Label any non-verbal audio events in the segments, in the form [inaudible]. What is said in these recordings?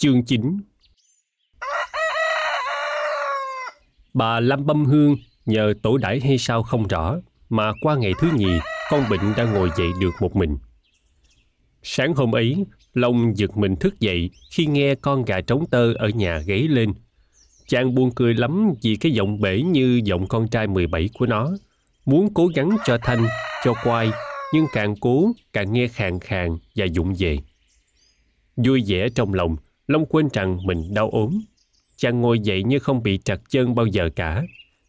Chương 9 Bà Lâm Bâm Hương nhờ tổ đãi hay sao không rõ mà qua ngày thứ nhì con bệnh đã ngồi dậy được một mình. Sáng hôm ấy, Long giật mình thức dậy khi nghe con gà trống tơ ở nhà gáy lên. Chàng buồn cười lắm vì cái giọng bể như giọng con trai 17 của nó. Muốn cố gắng cho thanh, cho quai, nhưng càng cố càng nghe khàn khàn và dụng về. Vui vẻ trong lòng, Long quên rằng mình đau ốm. Chàng ngồi dậy như không bị trật chân bao giờ cả.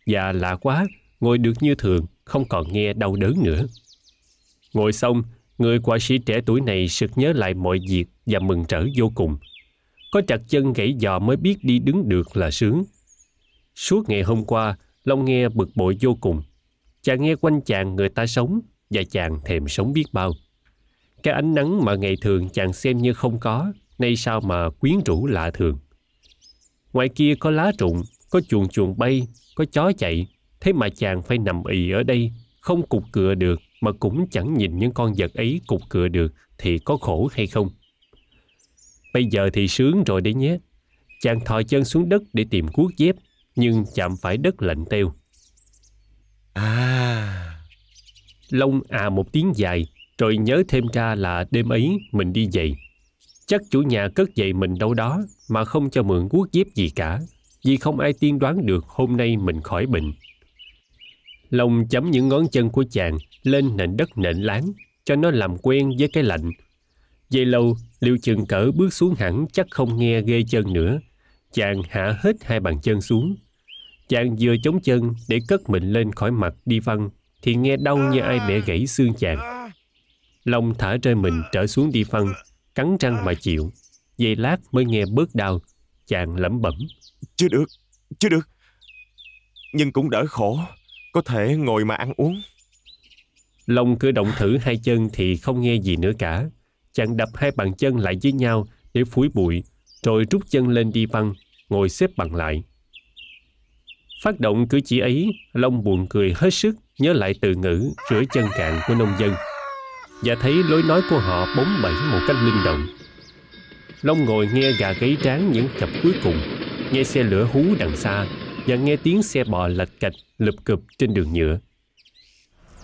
Và lạ quá, ngồi được như thường, không còn nghe đau đớn nữa. Ngồi xong, người quả sĩ trẻ tuổi này sực nhớ lại mọi việc và mừng rỡ vô cùng. Có trật chân gãy giò mới biết đi đứng được là sướng. Suốt ngày hôm qua, Long nghe bực bội vô cùng. Chàng nghe quanh chàng người ta sống và chàng thèm sống biết bao. Cái ánh nắng mà ngày thường chàng xem như không có, nay sao mà quyến rũ lạ thường. Ngoài kia có lá rụng, có chuồng chuồng bay, có chó chạy, thế mà chàng phải nằm ì ở đây, không cục cựa được mà cũng chẳng nhìn những con vật ấy cục cựa được thì có khổ hay không. Bây giờ thì sướng rồi đấy nhé. Chàng thò chân xuống đất để tìm cuốc dép, nhưng chạm phải đất lạnh teo. À... Long à một tiếng dài, rồi nhớ thêm ra là đêm ấy mình đi dậy. Chắc chủ nhà cất dậy mình đâu đó mà không cho mượn cuốc dép gì cả, vì không ai tiên đoán được hôm nay mình khỏi bệnh. Long chấm những ngón chân của chàng lên nền đất nện láng, cho nó làm quen với cái lạnh. Dây lâu, liệu chừng cỡ bước xuống hẳn chắc không nghe ghê chân nữa. Chàng hạ hết hai bàn chân xuống. Chàng vừa chống chân để cất mình lên khỏi mặt đi văn, thì nghe đau như ai bẻ gãy xương chàng. Long thả rơi mình trở xuống đi phân, cắn răng mà chịu. Giây lát mới nghe bớt đau, chàng lẩm bẩm. Chưa được, chưa được. Nhưng cũng đỡ khổ, có thể ngồi mà ăn uống. Long cử động thử hai chân thì không nghe gì nữa cả. Chàng đập hai bàn chân lại với nhau để phủi bụi, rồi rút chân lên đi văn, ngồi xếp bằng lại. Phát động cử chỉ ấy, Long buồn cười hết sức nhớ lại từ ngữ rửa chân cạn của nông dân và thấy lối nói của họ bóng bẩy một cách linh động. Long ngồi nghe gà gáy tráng những chập cuối cùng, nghe xe lửa hú đằng xa và nghe tiếng xe bò lạch cạch lụp cụp trên đường nhựa.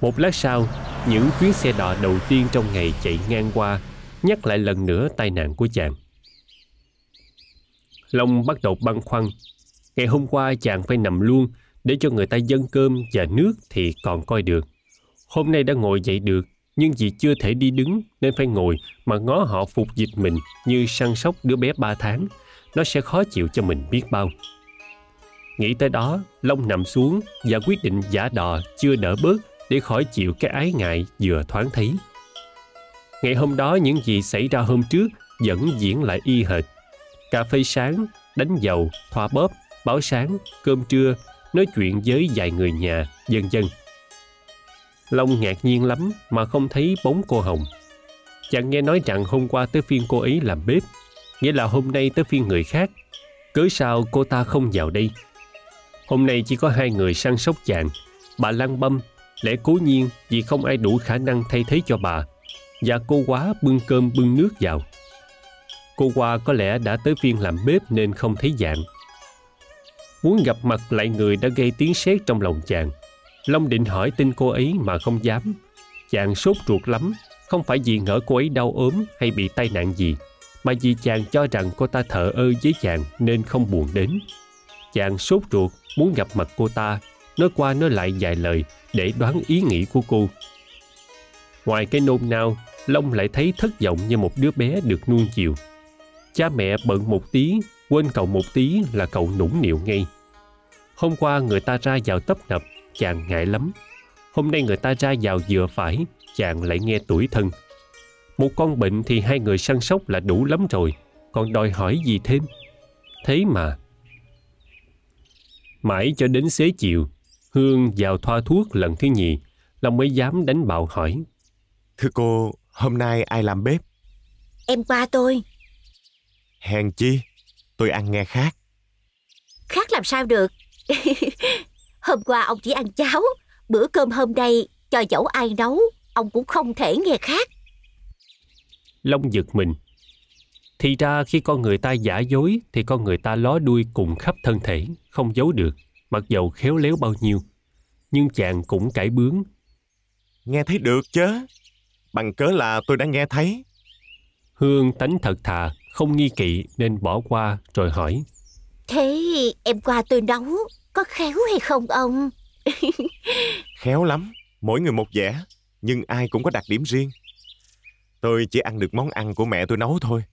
Một lát sau, những chuyến xe đò đầu tiên trong ngày chạy ngang qua nhắc lại lần nữa tai nạn của chàng. Long bắt đầu băn khoăn. Ngày hôm qua chàng phải nằm luôn để cho người ta dâng cơm và nước thì còn coi được. Hôm nay đã ngồi dậy được, nhưng vì chưa thể đi đứng nên phải ngồi mà ngó họ phục dịch mình như săn sóc đứa bé ba tháng. Nó sẽ khó chịu cho mình biết bao. Nghĩ tới đó, Long nằm xuống và quyết định giả đò chưa đỡ bớt để khỏi chịu cái ái ngại vừa thoáng thấy. Ngày hôm đó những gì xảy ra hôm trước vẫn diễn lại y hệt. Cà phê sáng, đánh dầu, thoa bóp, báo sáng, cơm trưa nói chuyện với vài người nhà, dân dân. Long ngạc nhiên lắm mà không thấy bóng cô Hồng. Chàng nghe nói rằng hôm qua tới phiên cô ấy làm bếp, nghĩa là hôm nay tới phiên người khác. Cớ sao cô ta không vào đây? Hôm nay chỉ có hai người săn sóc chàng, bà Lan Bâm, lẽ cố nhiên vì không ai đủ khả năng thay thế cho bà, và cô quá bưng cơm bưng nước vào. Cô qua có lẽ đã tới phiên làm bếp nên không thấy dạng. Muốn gặp mặt lại người đã gây tiếng sét trong lòng chàng. Long định hỏi tin cô ấy mà không dám. Chàng sốt ruột lắm, không phải vì ngỡ cô ấy đau ốm hay bị tai nạn gì, mà vì chàng cho rằng cô ta thở ơ với chàng nên không buồn đến. Chàng sốt ruột muốn gặp mặt cô ta, nói qua nói lại vài lời để đoán ý nghĩ của cô. Ngoài cái nôn nao, Long lại thấy thất vọng như một đứa bé được nuông chiều. Cha mẹ bận một tí, quên cậu một tí là cậu nũng nịu ngay. Hôm qua người ta ra vào tấp nập, chàng ngại lắm. Hôm nay người ta ra vào vừa phải, chàng lại nghe tuổi thân. Một con bệnh thì hai người săn sóc là đủ lắm rồi, còn đòi hỏi gì thêm. Thế mà. Mãi cho đến xế chiều, Hương vào thoa thuốc lần thứ nhì, Long mới dám đánh bạo hỏi. Thưa cô, hôm nay ai làm bếp? Em qua tôi. Hèn chi, tôi ăn nghe khác. Khác làm sao được? [laughs] hôm qua ông chỉ ăn cháo, bữa cơm hôm nay cho dẫu ai nấu, ông cũng không thể nghe khác. Long giật mình. Thì ra khi con người ta giả dối thì con người ta ló đuôi cùng khắp thân thể, không giấu được, mặc dầu khéo léo bao nhiêu. Nhưng chàng cũng cãi bướng. Nghe thấy được chứ. Bằng cớ là tôi đã nghe thấy. Hương tánh thật thà, không nghi kỵ nên bỏ qua rồi hỏi. Thế em qua tôi nấu có khéo hay không ông? [laughs] Khéo lắm, mỗi người một vẻ, nhưng ai cũng có đặc điểm riêng. Tôi chỉ ăn được món ăn của mẹ tôi nấu thôi.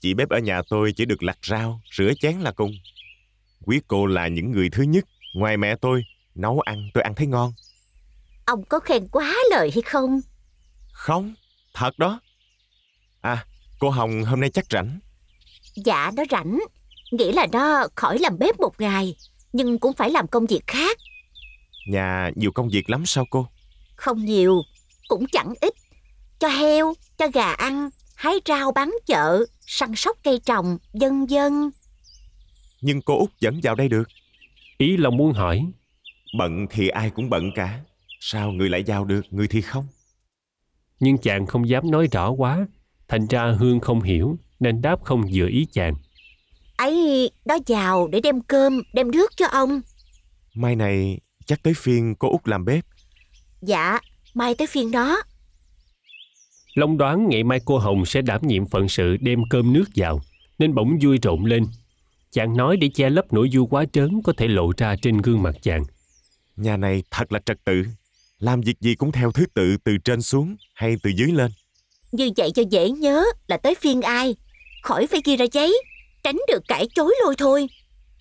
Chị bếp ở nhà tôi chỉ được lặt rau, rửa chén là cùng. Quý cô là những người thứ nhất, ngoài mẹ tôi, nấu ăn tôi ăn thấy ngon. Ông có khen quá lời hay không? Không, thật đó. À, cô Hồng hôm nay chắc rảnh. Dạ nó rảnh, nghĩa là nó khỏi làm bếp một ngày, nhưng cũng phải làm công việc khác. Nhà nhiều công việc lắm sao cô? Không nhiều, cũng chẳng ít. Cho heo, cho gà ăn, hái rau bán chợ, săn sóc cây trồng, vân vân. Nhưng cô út vẫn vào đây được. Ý lòng muốn hỏi. Bận thì ai cũng bận cả. Sao người lại vào được, người thì không? Nhưng chàng không dám nói rõ quá. Thành ra Hương không hiểu, nên đáp không vừa ý chàng. Ấy nó vào để đem cơm, đem nước cho ông. Mai này chắc tới phiên cô út làm bếp. Dạ, mai tới phiên đó. Long đoán ngày mai cô Hồng sẽ đảm nhiệm phận sự đem cơm nước vào, nên bỗng vui rộn lên. Chàng nói để che lấp nỗi vui quá trớn có thể lộ ra trên gương mặt chàng. Nhà này thật là trật tự. Làm việc gì cũng theo thứ tự từ trên xuống hay từ dưới lên. Như vậy cho dễ nhớ là tới phiên ai. Khỏi phải ghi ra giấy, tránh được cãi chối lôi thôi.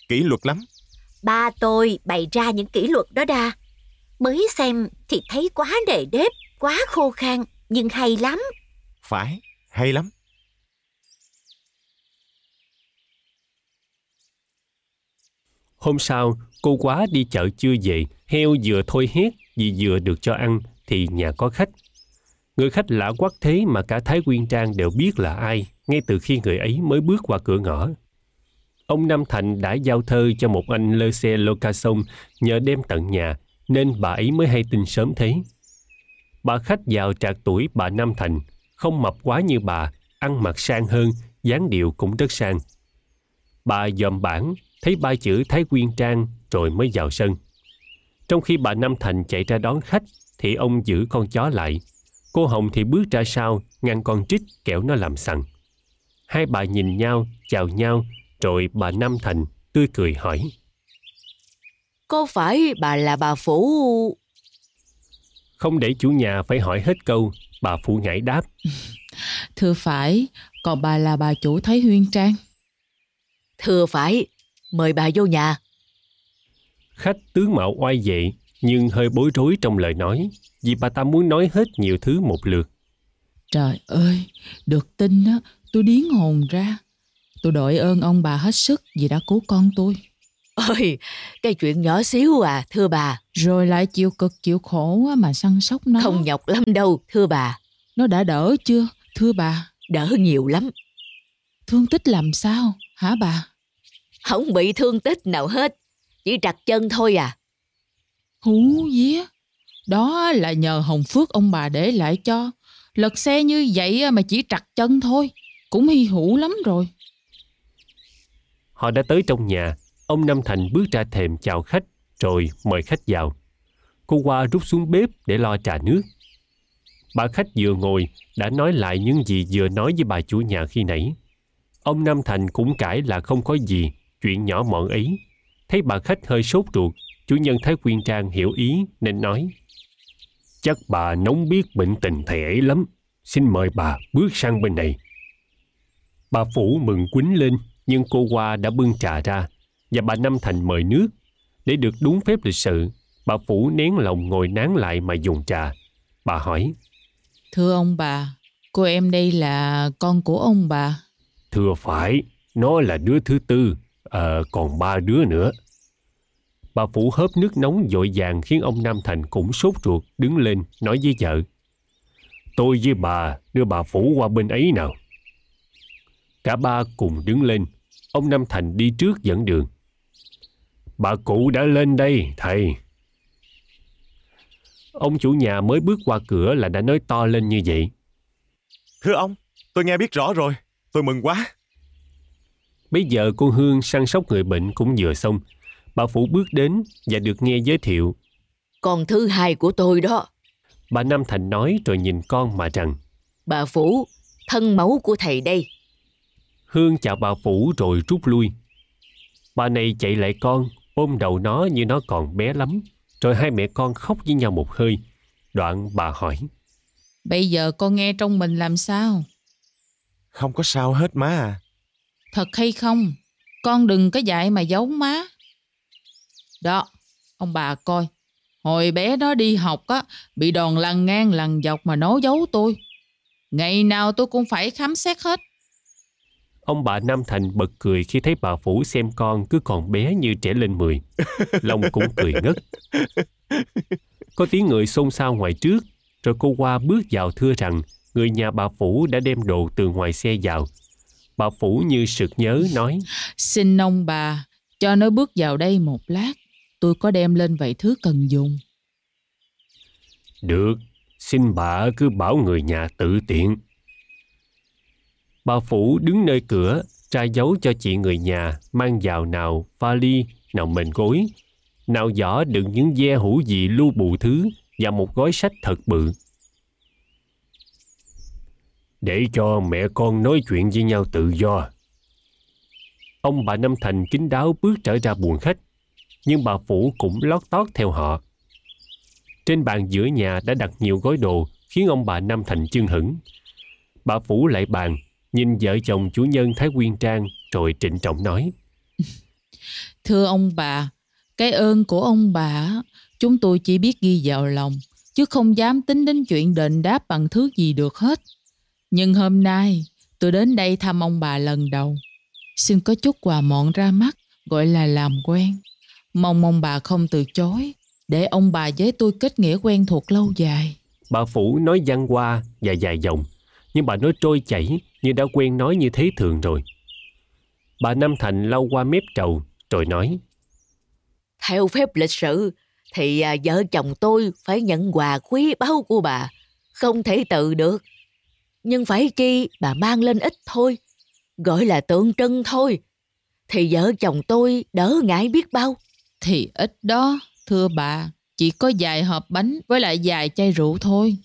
Kỷ luật lắm. Ba tôi bày ra những kỷ luật đó đa. Mới xem thì thấy quá nề nếp, quá khô khan, nhưng hay lắm. Phải, hay lắm. Hôm sau, cô quá đi chợ chưa về, heo vừa thôi hét vì vừa được cho ăn thì nhà có khách. Người khách lạ quắc thế mà cả Thái Quyên Trang đều biết là ai ngay từ khi người ấy mới bước qua cửa ngõ. Ông Nam Thành đã giao thơ cho một anh lơ xe lô ca sông nhờ đem tận nhà nên bà ấy mới hay tin sớm thế. Bà khách giàu trạc tuổi bà Nam Thành, không mập quá như bà, ăn mặc sang hơn, dáng điệu cũng rất sang. Bà dòm bảng thấy ba chữ Thái Quyên Trang rồi mới vào sân. Trong khi bà Nam Thành chạy ra đón khách thì ông giữ con chó lại. Cô Hồng thì bước ra sau ngăn con trích kẻo nó làm sằng. Hai bà nhìn nhau, chào nhau rồi bà Nam Thành tươi cười hỏi. Có phải bà là bà Phủ... Không để chủ nhà phải hỏi hết câu, bà Phụ nhảy đáp. [laughs] Thưa phải, còn bà là bà chủ Thái Huyên Trang. Thưa phải, mời bà vô nhà. Khách tướng mạo oai vệ nhưng hơi bối rối trong lời nói vì bà ta muốn nói hết nhiều thứ một lượt. Trời ơi, được tin á, tôi điến hồn ra. Tôi đội ơn ông bà hết sức vì đã cứu con tôi. Ôi, cái chuyện nhỏ xíu à, thưa bà. Rồi lại chịu cực chịu khổ mà săn sóc nó. Không nhọc lắm đâu, thưa bà. Nó đã đỡ chưa, thưa bà? Đỡ nhiều lắm. Thương tích làm sao, hả bà? Không bị thương tích nào hết. Chỉ trật chân thôi à. Hú vía. Đó là nhờ hồng phước ông bà để lại cho. Lật xe như vậy mà chỉ trật chân thôi. Cũng hy hữu lắm rồi. Họ đã tới trong nhà, ông Nam Thành bước ra thềm chào khách rồi mời khách vào. Cô qua rút xuống bếp để lo trà nước. Bà khách vừa ngồi đã nói lại những gì vừa nói với bà chủ nhà khi nãy. Ông Nam Thành cũng cãi là không có gì, chuyện nhỏ mọn ấy. Thấy bà khách hơi sốt ruột, chủ nhân Thái Quyên Trang hiểu ý nên nói. Chắc bà nóng biết bệnh tình thầy ấy lắm. Xin mời bà bước sang bên này. Bà Phủ mừng quýnh lên, nhưng cô qua đã bưng trà ra và bà Năm Thành mời nước. Để được đúng phép lịch sự, bà Phủ nén lòng ngồi nán lại mà dùng trà. Bà hỏi. Thưa ông bà, cô em đây là con của ông bà. Thưa phải, nó là đứa thứ tư, à, còn ba đứa nữa. Bà Phủ hớp nước nóng dội vàng khiến ông Nam Thành cũng sốt ruột đứng lên nói với vợ. Tôi với bà đưa bà Phủ qua bên ấy nào. Cả ba cùng đứng lên, ông Nam Thành đi trước dẫn đường. Bà cụ đã lên đây, thầy. Ông chủ nhà mới bước qua cửa là đã nói to lên như vậy. Thưa ông, tôi nghe biết rõ rồi. Tôi mừng quá. Bây giờ cô Hương săn sóc người bệnh cũng vừa xong. Bà Phủ bước đến và được nghe giới thiệu. Con thứ hai của tôi đó. Bà Nam Thành nói rồi nhìn con mà rằng. Bà Phủ, thân mẫu của thầy đây. Hương chào bà Phủ rồi rút lui. Bà này chạy lại con, ôm đầu nó như nó còn bé lắm. Rồi hai mẹ con khóc với nhau một hơi. Đoạn bà hỏi. Bây giờ con nghe trong mình làm sao? Không có sao hết má à. Thật hay không? Con đừng có dạy mà giấu má. Đó, ông bà coi. Hồi bé nó đi học á, bị đòn lằn ngang lằn dọc mà nó giấu tôi. Ngày nào tôi cũng phải khám xét hết. Ông bà Nam Thành bật cười khi thấy bà Phủ xem con cứ còn bé như trẻ lên 10. Long cũng cười ngất. Có tiếng người xôn xao ngoài trước, rồi cô qua bước vào thưa rằng người nhà bà Phủ đã đem đồ từ ngoài xe vào. Bà Phủ như sực nhớ nói Xin ông bà, cho nó bước vào đây một lát. Tôi có đem lên vài thứ cần dùng. Được, xin bà cứ bảo người nhà tự tiện. Bà Phủ đứng nơi cửa, tra dấu cho chị người nhà mang vào nào vali, nào mền gối, nào giỏ đựng những ve hũ gì lưu bù thứ và một gói sách thật bự. Để cho mẹ con nói chuyện với nhau tự do. Ông bà Năm Thành kín đáo bước trở ra buồng khách, nhưng bà Phủ cũng lót tót theo họ. Trên bàn giữa nhà đã đặt nhiều gói đồ khiến ông bà Năm Thành chưng hửng. Bà Phủ lại bàn, nhìn vợ chồng chủ nhân Thái Quyên Trang rồi trịnh trọng nói. [laughs] Thưa ông bà, cái ơn của ông bà chúng tôi chỉ biết ghi vào lòng, chứ không dám tính đến chuyện đền đáp bằng thứ gì được hết. Nhưng hôm nay tôi đến đây thăm ông bà lần đầu. Xin có chút quà mọn ra mắt, gọi là làm quen. Mong ông bà không từ chối, để ông bà với tôi kết nghĩa quen thuộc lâu dài. Bà Phủ nói văn qua và dài dòng, nhưng bà nói trôi chảy như đã quen nói như thế thường rồi. Bà Nam Thành lau qua mép trầu rồi nói Theo phép lịch sự thì à, vợ chồng tôi phải nhận quà quý báu của bà, không thể tự được. Nhưng phải chi bà mang lên ít thôi, gọi là tượng trưng thôi, thì vợ chồng tôi đỡ ngại biết bao. Thì ít đó, thưa bà, chỉ có vài hộp bánh với lại vài chai rượu thôi.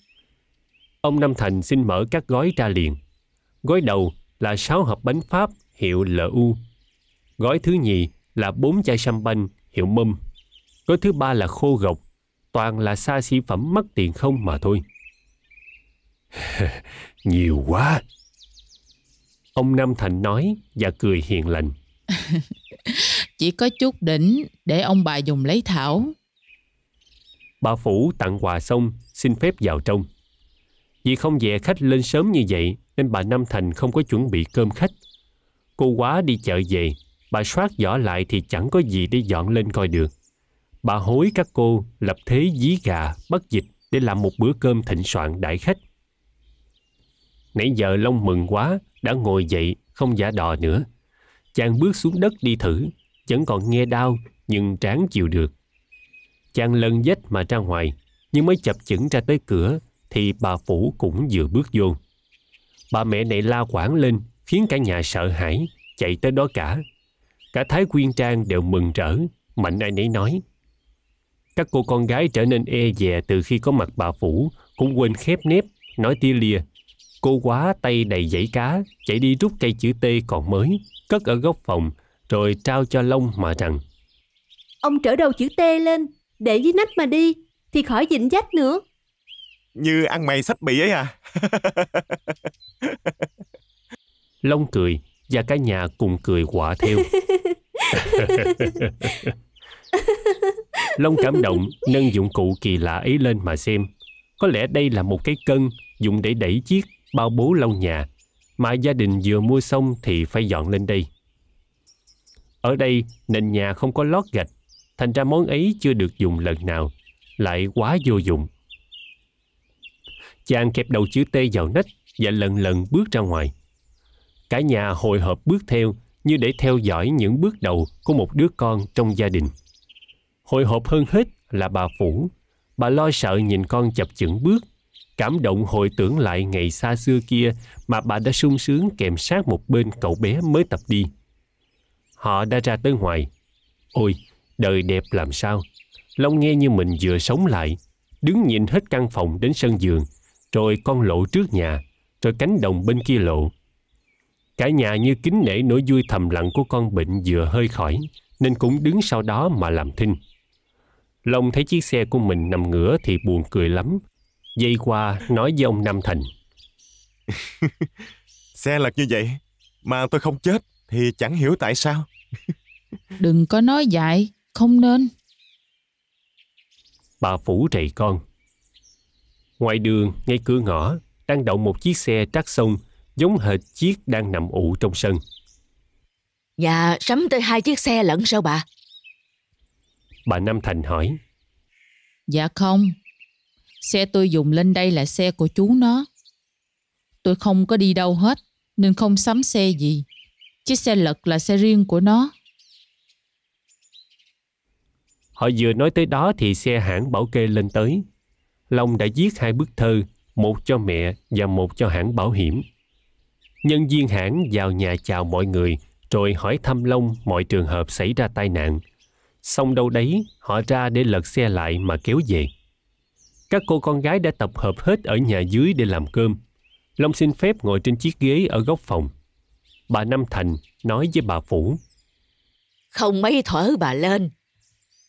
Ông Nam Thành xin mở các gói ra liền. Gói đầu là 6 hộp bánh Pháp hiệu LU. Gói thứ nhì là 4 chai sâm banh hiệu Mâm. Gói thứ ba là khô gộc, toàn là xa xỉ phẩm mất tiền không mà thôi. [laughs] Nhiều quá. Ông Nam Thành nói và cười hiền lành. [laughs] Chỉ có chút đỉnh để ông bà dùng lấy thảo. Bà Phủ tặng quà xong, xin phép vào trong. Vì không về khách lên sớm như vậy, nên bà Nam Thành không có chuẩn bị cơm khách. Cô quá đi chợ về, bà soát giỏ lại thì chẳng có gì để dọn lên coi được. Bà hối các cô lập thế dí gà, bắt dịch để làm một bữa cơm thịnh soạn đại khách. Nãy giờ Long mừng quá, đã ngồi dậy, không giả đò nữa. Chàng bước xuống đất đi thử, vẫn còn nghe đau, nhưng tráng chịu được. Chàng lần dách mà ra ngoài, nhưng mới chập chững ra tới cửa, thì bà Phủ cũng vừa bước vô. Bà mẹ này la quảng lên, khiến cả nhà sợ hãi, chạy tới đó cả. Cả Thái Quyên Trang đều mừng rỡ, mạnh ai nấy nói. Các cô con gái trở nên e dè từ khi có mặt bà Phủ, cũng quên khép nếp, nói tia lìa. Cô quá tay đầy dãy cá, chạy đi rút cây chữ T còn mới, cất ở góc phòng, rồi trao cho Long mà rằng. Ông trở đầu chữ T lên, để dưới nách mà đi, thì khỏi dịnh dách nữa. Như ăn mày sách bị ấy à. [laughs] Long cười, và cả nhà cùng cười quả theo. Long cảm động nâng dụng cụ kỳ lạ ấy lên mà xem. Có lẽ đây là một cái cân dùng để đẩy chiếc bao bố lau nhà mà gia đình vừa mua xong thì phải dọn lên đây. Ở đây nền nhà không có lót gạch, thành ra món ấy chưa được dùng lần nào, lại quá vô dụng. Chàng kẹp đầu chữ T vào nách và lần lần bước ra ngoài. Cả nhà hồi hộp bước theo như để theo dõi những bước đầu của một đứa con trong gia đình. Hồi hộp hơn hết là bà Phủ. Bà lo sợ nhìn con chập chững bước, cảm động hồi tưởng lại ngày xa xưa kia mà bà đã sung sướng kèm sát một bên cậu bé mới tập đi. họ đã ra tới ngoài. Ôi, đời đẹp làm sao. Long nghe như mình vừa sống lại, đứng nhìn hết căn phòng đến sân giường, rồi con lộ trước nhà, rồi cánh đồng bên kia lộ. Cả nhà như kính nể nỗi vui thầm lặng của con bệnh vừa hơi khỏi, nên cũng đứng sau đó mà làm thinh. Long thấy chiếc xe của mình nằm ngửa thì buồn cười lắm. Dây qua nói với ông Nam Thành. [laughs] Xe lật như vậy mà tôi không chết thì chẳng hiểu tại sao. Đừng có nói dại, không nên. Bà Phủ rầy con. Ngoài đường, ngay cửa ngõ, đang đậu một chiếc xe trắc sông giống hệt chiếc đang nằm ụ trong sân. Nhà sắm tới hai chiếc xe lẫn sao bà? Bà Nam Thành hỏi. Dạ không. Xe tôi dùng lên đây là xe của chú nó. Tôi không có đi đâu hết, nên không sắm xe gì. Chiếc xe lật là xe riêng của nó. Họ vừa nói tới đó thì xe hãng bảo kê lên tới. Long đã viết hai bức thơ, một cho mẹ và một cho hãng bảo hiểm. Nhân viên hãng vào nhà chào mọi người, rồi hỏi thăm Long mọi trường hợp xảy ra tai nạn. Xong đâu đấy, họ ra để lật xe lại mà kéo về. Các cô con gái đã tập hợp hết ở nhà dưới để làm cơm. Long xin phép ngồi trên chiếc ghế ở góc phòng. Bà Năm Thành nói với bà Phủ. Không mấy thở bà lên.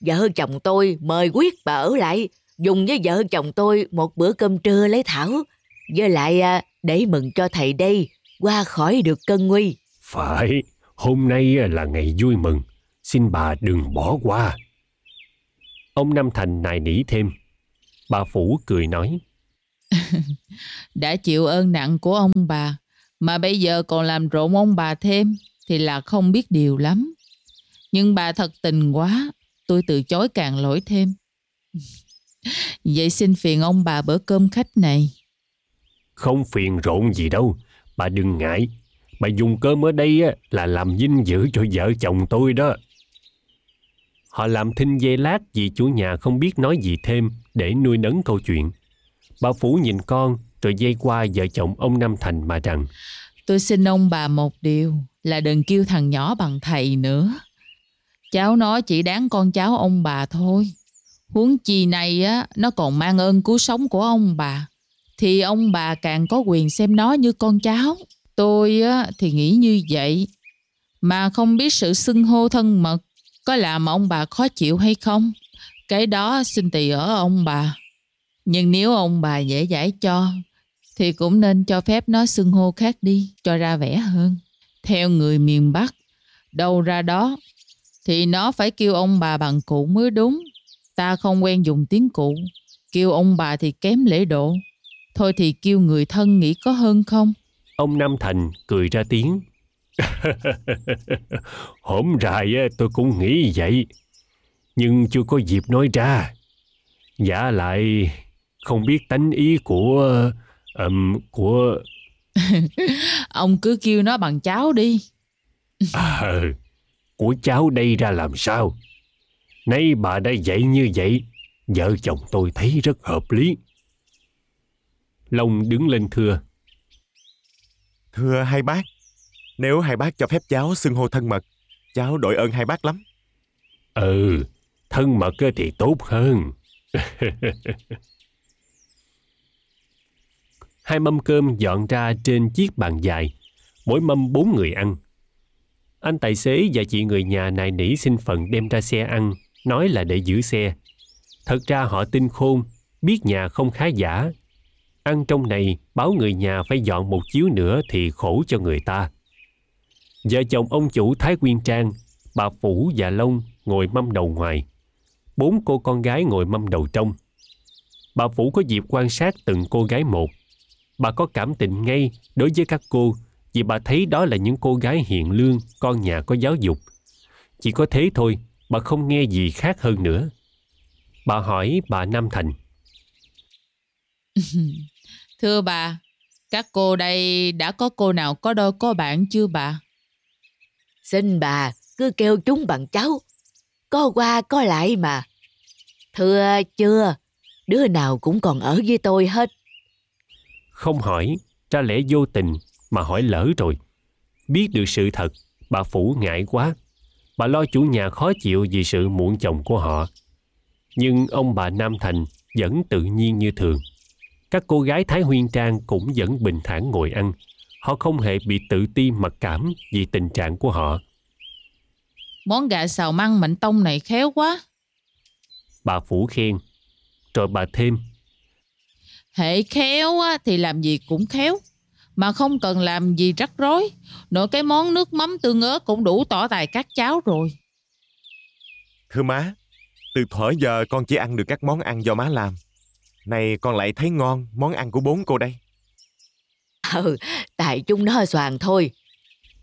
Vợ chồng tôi mời quyết bà ở lại, dùng với vợ chồng tôi một bữa cơm trưa lấy thảo. Với lại à, để mừng cho thầy đây, qua khỏi được cơn nguy. Phải, hôm nay là ngày vui mừng, xin bà đừng bỏ qua. Ông Năm Thành nài nỉ thêm. Bà Phủ cười nói. [laughs] Đã chịu ơn nặng của ông bà, mà bây giờ còn làm rộn ông bà thêm, thì là không biết điều lắm. Nhưng bà thật tình quá, tôi từ chối càng lỗi thêm. [laughs] Vậy xin phiền ông bà bữa cơm khách này. Không phiền rộn gì đâu, bà đừng ngại. Bà dùng cơm ở đây là làm vinh dự cho vợ chồng tôi đó. Họ làm thinh dây lát vì chủ nhà không biết nói gì thêm để nuôi nấng câu chuyện. Bà Phủ nhìn con rồi dây qua vợ chồng ông Nam Thành mà rằng Tôi xin ông bà một điều là đừng kêu thằng nhỏ bằng thầy nữa. Cháu nó chỉ đáng con cháu ông bà thôi. Huống chi này á, nó còn mang ơn cứu sống của ông bà. Thì ông bà càng có quyền xem nó như con cháu. Tôi á, thì nghĩ như vậy. Mà không biết sự xưng hô thân mật có làm ông bà khó chịu hay không. Cái đó xin tùy ở ông bà. Nhưng nếu ông bà dễ dãi cho thì cũng nên cho phép nó xưng hô khác đi cho ra vẻ hơn. Theo người miền Bắc, đâu ra đó thì nó phải kêu ông bà bằng cụ mới đúng. Ta không quen dùng tiếng cụ, kêu ông bà thì kém lễ độ. Thôi thì kêu người thân nghĩ có hơn không? Ông Nam Thành cười ra tiếng. [laughs] Hổm rài tôi cũng nghĩ vậy, nhưng chưa có dịp nói ra. Giả lại không biết tánh ý của um, của [laughs] ông cứ kêu nó bằng cháu đi à, của cháu đây ra làm sao nay bà đã dạy như vậy vợ chồng tôi thấy rất hợp lý. Long đứng lên thưa. Thưa hai bác nếu hai bác cho phép cháu xưng hô thân mật cháu đội ơn hai bác lắm. Ừ thân mật thì tốt hơn. [laughs] Hai mâm cơm dọn ra trên chiếc bàn dài, mỗi mâm bốn người ăn. Anh tài xế và chị người nhà nài nỉ xin phận đem ra xe ăn, nói là để giữ xe. Thật ra họ tin khôn, biết nhà không khá giả. Ăn trong này, báo người nhà phải dọn một chiếu nữa thì khổ cho người ta. Vợ chồng ông chủ Thái Quyên Trang, bà Phủ và Long ngồi mâm đầu ngoài. Bốn cô con gái ngồi mâm đầu trong. Bà Phủ có dịp quan sát từng cô gái một bà có cảm tình ngay đối với các cô vì bà thấy đó là những cô gái hiện lương, con nhà có giáo dục. Chỉ có thế thôi, bà không nghe gì khác hơn nữa. Bà hỏi bà Nam Thành. [laughs] Thưa bà, các cô đây đã có cô nào có đôi có bạn chưa bà? Xin bà, cứ kêu chúng bằng cháu. Có qua có lại mà. Thưa chưa, đứa nào cũng còn ở với tôi hết. Không hỏi, ra lẽ vô tình mà hỏi lỡ rồi. Biết được sự thật, bà Phủ ngại quá. Bà lo chủ nhà khó chịu vì sự muộn chồng của họ. Nhưng ông bà Nam Thành vẫn tự nhiên như thường. Các cô gái Thái Huyên Trang cũng vẫn bình thản ngồi ăn. Họ không hề bị tự ti mặc cảm vì tình trạng của họ. Món gà xào măng mạnh tông này khéo quá. Bà Phủ khen. Rồi bà thêm. Hệ khéo á, thì làm gì cũng khéo. Mà không cần làm gì rắc rối. Nội cái món nước mắm tương ớt cũng đủ tỏ tài các cháu rồi. Thưa má, từ thuở giờ con chỉ ăn được các món ăn do má làm. Này con lại thấy ngon món ăn của bốn cô đây. Ừ, tại chúng nó soàn thôi.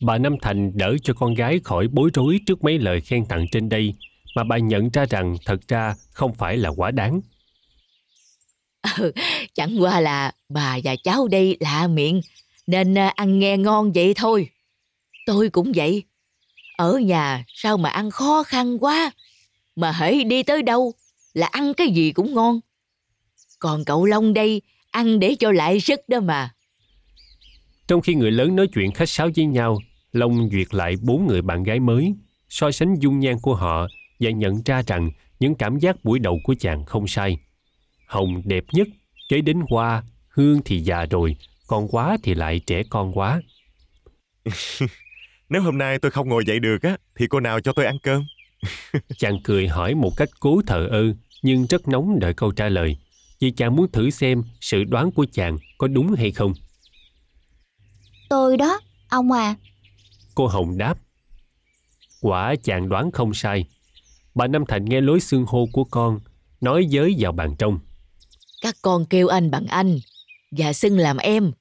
Bà Năm Thành đỡ cho con gái khỏi bối rối trước mấy lời khen tặng trên đây, mà bà nhận ra rằng thật ra không phải là quá đáng. Ừ, chẳng qua là bà và cháu đây lạ miệng, nên à, ăn nghe ngon vậy thôi. Tôi cũng vậy. Ở nhà sao mà ăn khó khăn quá, mà hãy đi tới đâu là ăn cái gì cũng ngon. Còn cậu Long đây, ăn để cho lại sức đó mà. Trong khi người lớn nói chuyện khách sáo với nhau, Long duyệt lại bốn người bạn gái mới, so sánh dung nhan của họ và nhận ra rằng những cảm giác buổi đầu của chàng không sai. Hồng đẹp nhất, kế đến Hoa, Hương thì già rồi, còn Quá thì lại trẻ con quá. [laughs] Nếu hôm nay tôi không ngồi dậy được á, thì cô nào cho tôi ăn cơm? [laughs] chàng cười hỏi một cách cố thờ ơ, nhưng rất nóng đợi câu trả lời, vì chàng muốn thử xem sự đoán của chàng có đúng hay không. Tôi đó, ông à. Cô Hồng đáp. Quả chàng đoán không sai. Bà Năm Thành nghe lối xưng hô của con, nói giới vào bàn trong. Các con kêu anh bằng anh và xưng làm em.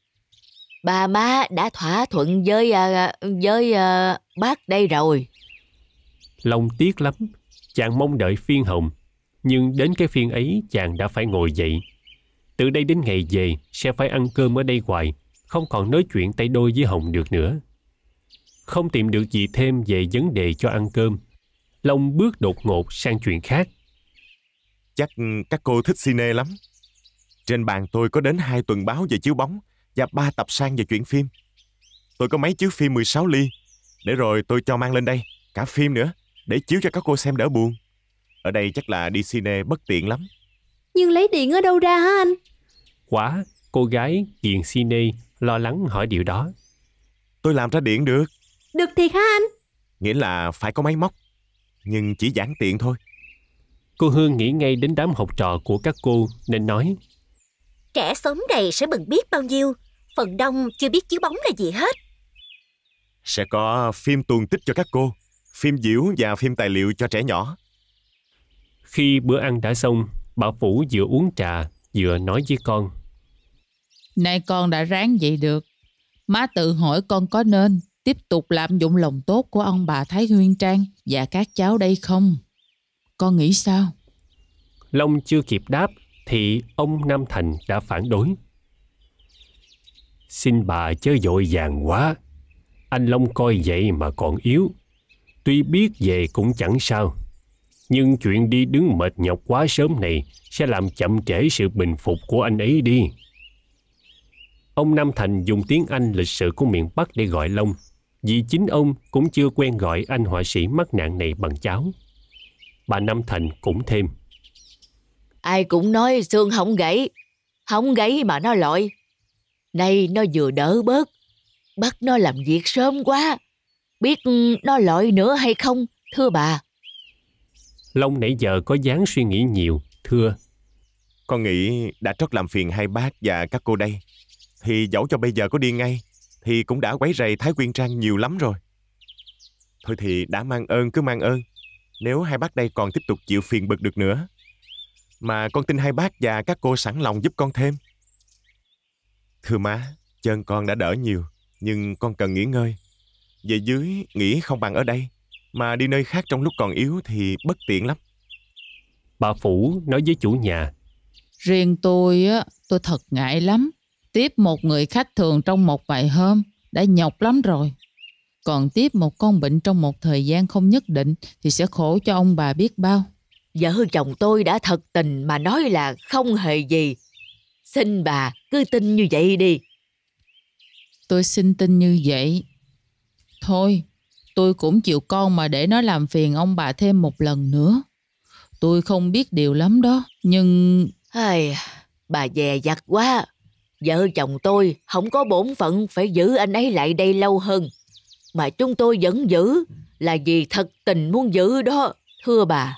Bà má đã thỏa thuận với uh, với uh, bác đây rồi. Long tiếc lắm, chàng mong đợi phiên hồng, nhưng đến cái phiên ấy chàng đã phải ngồi dậy. Từ đây đến ngày về sẽ phải ăn cơm ở đây hoài, không còn nói chuyện tay đôi với Hồng được nữa. Không tìm được gì thêm về vấn đề cho ăn cơm, Long bước đột ngột sang chuyện khác. Chắc các cô thích cine lắm. Trên bàn tôi có đến hai tuần báo về chiếu bóng và ba tập sang về chuyện phim. Tôi có mấy chiếu phim 16 ly, để rồi tôi cho mang lên đây, cả phim nữa, để chiếu cho các cô xem đỡ buồn. Ở đây chắc là đi cine bất tiện lắm. Nhưng lấy điện ở đâu ra hả anh? Quá, cô gái Kiền Cine lo lắng hỏi điều đó. Tôi làm ra điện được. Được thiệt hả anh? Nghĩa là phải có máy móc, nhưng chỉ giản tiện thôi. Cô Hương nghĩ ngay đến đám học trò của các cô nên nói. Trẻ sớm này sẽ bừng biết bao nhiêu, phần đông chưa biết chiếu bóng là gì hết. Sẽ có phim tuần tích cho các cô, phim diễu và phim tài liệu cho trẻ nhỏ. Khi bữa ăn đã xong, bà Phủ vừa uống trà, vừa nói với con. Nay con đã ráng vậy được. Má tự hỏi con có nên tiếp tục lạm dụng lòng tốt của ông bà Thái Huyên Trang và các cháu đây không? Con nghĩ sao? Long chưa kịp đáp thì ông Nam Thành đã phản đối. Xin bà chớ dội vàng quá. Anh Long coi vậy mà còn yếu. Tuy biết về cũng chẳng sao. Nhưng chuyện đi đứng mệt nhọc quá sớm này sẽ làm chậm trễ sự bình phục của anh ấy đi. Ông Nam Thành dùng tiếng Anh lịch sự của miền Bắc để gọi Long, vì chính ông cũng chưa quen gọi anh họa sĩ mắc nạn này bằng cháu. Bà Nam Thành cũng thêm. Ai cũng nói xương không gãy, không gãy mà nó lội. Nay nó vừa đỡ bớt, bắt nó làm việc sớm quá. Biết nó lội nữa hay không, thưa bà? Long nãy giờ có dáng suy nghĩ nhiều, thưa. Con nghĩ đã trót làm phiền hai bác và các cô đây. Thì dẫu cho bây giờ có đi ngay, thì cũng đã quấy rầy Thái Quyên Trang nhiều lắm rồi. Thôi thì đã mang ơn cứ mang ơn. Nếu hai bác đây còn tiếp tục chịu phiền bực được nữa. Mà con tin hai bác và các cô sẵn lòng giúp con thêm. Thưa má, chân con đã đỡ nhiều, nhưng con cần nghỉ ngơi. Về dưới, nghỉ không bằng ở đây. Mà đi nơi khác trong lúc còn yếu thì bất tiện lắm. Bà Phủ nói với chủ nhà. Riêng tôi á, tôi thật ngại lắm. Tiếp một người khách thường trong một vài hôm đã nhọc lắm rồi. Còn tiếp một con bệnh trong một thời gian không nhất định thì sẽ khổ cho ông bà biết bao. Vợ chồng tôi đã thật tình mà nói là không hề gì. Xin bà cứ tin như vậy đi. Tôi xin tin như vậy. Thôi, tôi cũng chịu con mà để nó làm phiền ông bà thêm một lần nữa. Tôi không biết điều lắm đó, nhưng... Ai, bà dè dặt quá. Vợ chồng tôi không có bổn phận phải giữ anh ấy lại đây lâu hơn. Mà chúng tôi vẫn giữ là vì thật tình muốn giữ đó, thưa bà.